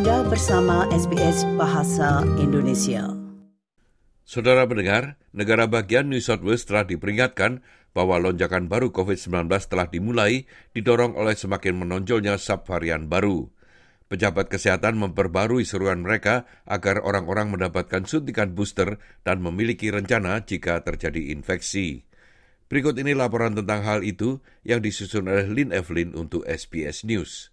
Anda bersama SBS Bahasa Indonesia. Saudara pendengar, negara bagian New South Wales telah diperingatkan bahwa lonjakan baru COVID-19 telah dimulai didorong oleh semakin menonjolnya subvarian baru. Pejabat kesehatan memperbarui seruan mereka agar orang-orang mendapatkan suntikan booster dan memiliki rencana jika terjadi infeksi. Berikut ini laporan tentang hal itu yang disusun oleh Lynn Evelyn untuk SBS News.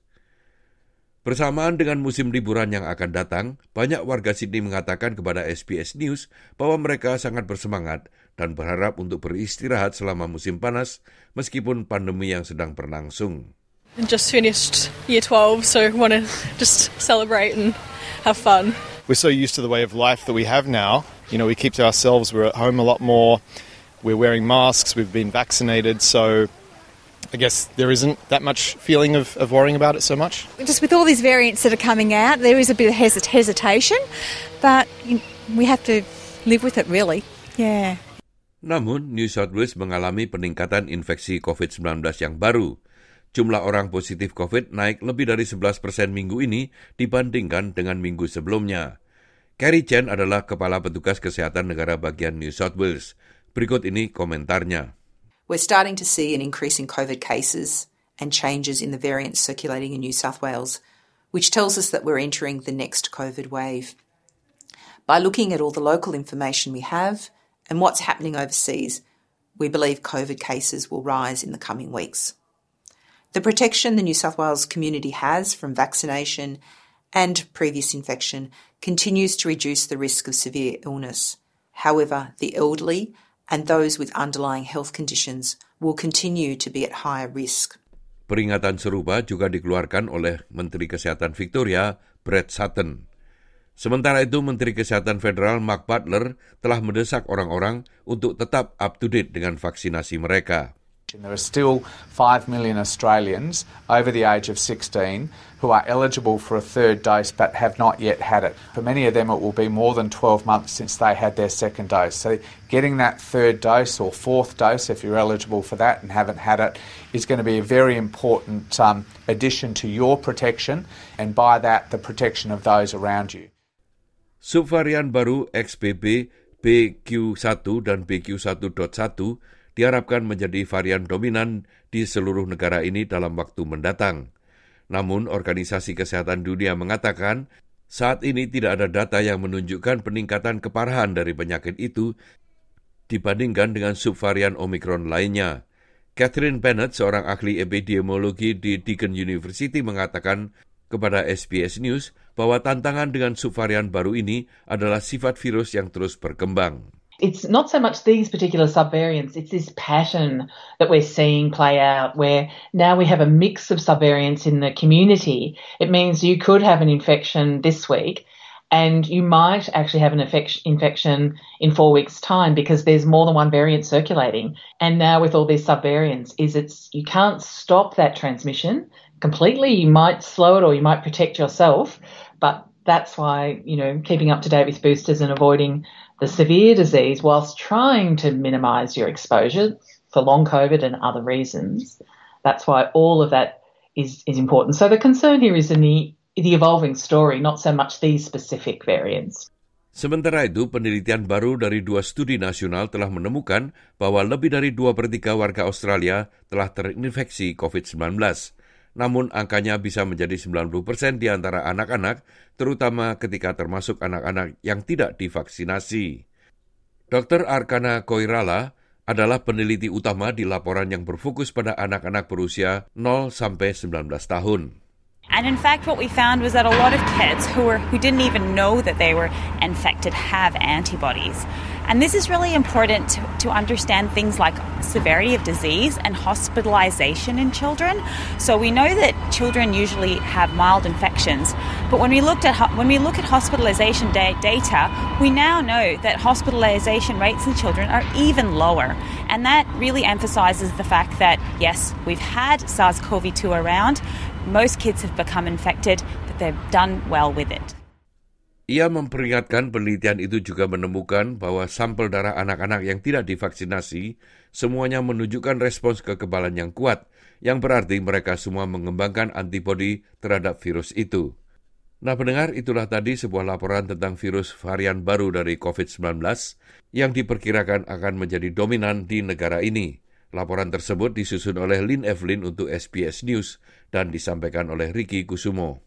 Bersamaan dengan musim liburan yang akan datang, banyak warga Sydney mengatakan kepada SBS News bahwa mereka sangat bersemangat dan berharap untuk beristirahat selama musim panas meskipun pandemi yang sedang berlangsung. Just finished year 12, so want to just celebrate and have fun. We're so used to the way of life that we have now. You know, we keep to ourselves, we're at home a lot more, we're wearing masks, we've been vaccinated, so I guess there isn't that much feeling of, of worrying about it so much. Just with all these variants that are coming out, there is a bit of hesit- hesitation, but you, we have to live with it really. Yeah. Namun, New South Wales mengalami peningkatan infeksi COVID-19 yang baru. Jumlah orang positif COVID naik lebih dari 11 persen minggu ini dibandingkan dengan minggu sebelumnya. Carrie Chen adalah Kepala Petugas Kesehatan Negara Bagian New South Wales. Berikut ini komentarnya. We're starting to see an increase in COVID cases and changes in the variants circulating in New South Wales, which tells us that we're entering the next COVID wave. By looking at all the local information we have and what's happening overseas, we believe COVID cases will rise in the coming weeks. The protection the New South Wales community has from vaccination and previous infection continues to reduce the risk of severe illness. However, the elderly and those with underlying health conditions will continue to be at higher risk. Peringatan serupa juga dikeluarkan oleh Menteri Kesehatan Victoria, Brett Sutton. Sementara itu, Menteri Kesehatan Federal Mark Butler telah mendesak orang-orang untuk tetap up-to-date dengan vaksinasi mereka. There are still 5 million Australians over the age of 16 who are eligible for a third dose but have not yet had it. For many of them, it will be more than 12 months since they had their second dose. So, getting that third dose or fourth dose, if you're eligible for that and haven't had it, is going to be a very important um, addition to your protection, and by that, the protection of those around you. Subvarian baru XBB BQ1 dan BQ1.1 diharapkan menjadi varian dominan di seluruh negara ini dalam waktu mendatang. Namun, Organisasi Kesehatan Dunia mengatakan saat ini tidak ada data yang menunjukkan peningkatan keparahan dari penyakit itu dibandingkan dengan subvarian Omicron lainnya. Catherine Bennett, seorang ahli epidemiologi di Deakin University, mengatakan kepada SBS News bahwa tantangan dengan subvarian baru ini adalah sifat virus yang terus berkembang. It's not so much these particular subvariants, it's this pattern that we're seeing play out where now we have a mix of subvariants in the community. It means you could have an infection this week and you might actually have an infection in four weeks' time because there's more than one variant circulating. And now with all these subvariants, is it's you can't stop that transmission completely. You might slow it or you might protect yourself, but that's why you know keeping up to date with boosters and avoiding the severe disease whilst trying to your exposure for long COVID and other reasons. That's why all of that is, is important. So the concern here is in the, the evolving story, not so much these specific variants. Sementara itu, penelitian baru dari dua studi nasional telah menemukan bahwa lebih dari dua per tiga warga Australia telah terinfeksi COVID-19. Namun angkanya bisa menjadi 90 persen di antara anak-anak, terutama ketika termasuk anak-anak yang tidak divaksinasi. Dr. Arkana Koirala adalah peneliti utama di laporan yang berfokus pada anak-anak berusia 0 sampai 19 tahun. And in fact, what we found was that a lot of kids who were who didn't even know that they were infected have antibodies. And this is really important to, to understand things like severity of disease and hospitalization in children. So we know that children usually have mild infections, but when we looked at when we look at hospitalization da- data, we now know that hospitalization rates in children are even lower. And that really emphasizes the fact that yes, we've had SARS-CoV-2 around, most kids have become infected, but they've done well with it. Ia memperingatkan penelitian itu juga menemukan bahwa sampel darah anak-anak yang tidak divaksinasi semuanya menunjukkan respons kekebalan yang kuat, yang berarti mereka semua mengembangkan antibodi terhadap virus itu. Nah pendengar itulah tadi sebuah laporan tentang virus varian baru dari COVID-19 yang diperkirakan akan menjadi dominan di negara ini. Laporan tersebut disusun oleh Lynn Evelyn untuk SBS News dan disampaikan oleh Ricky Kusumo.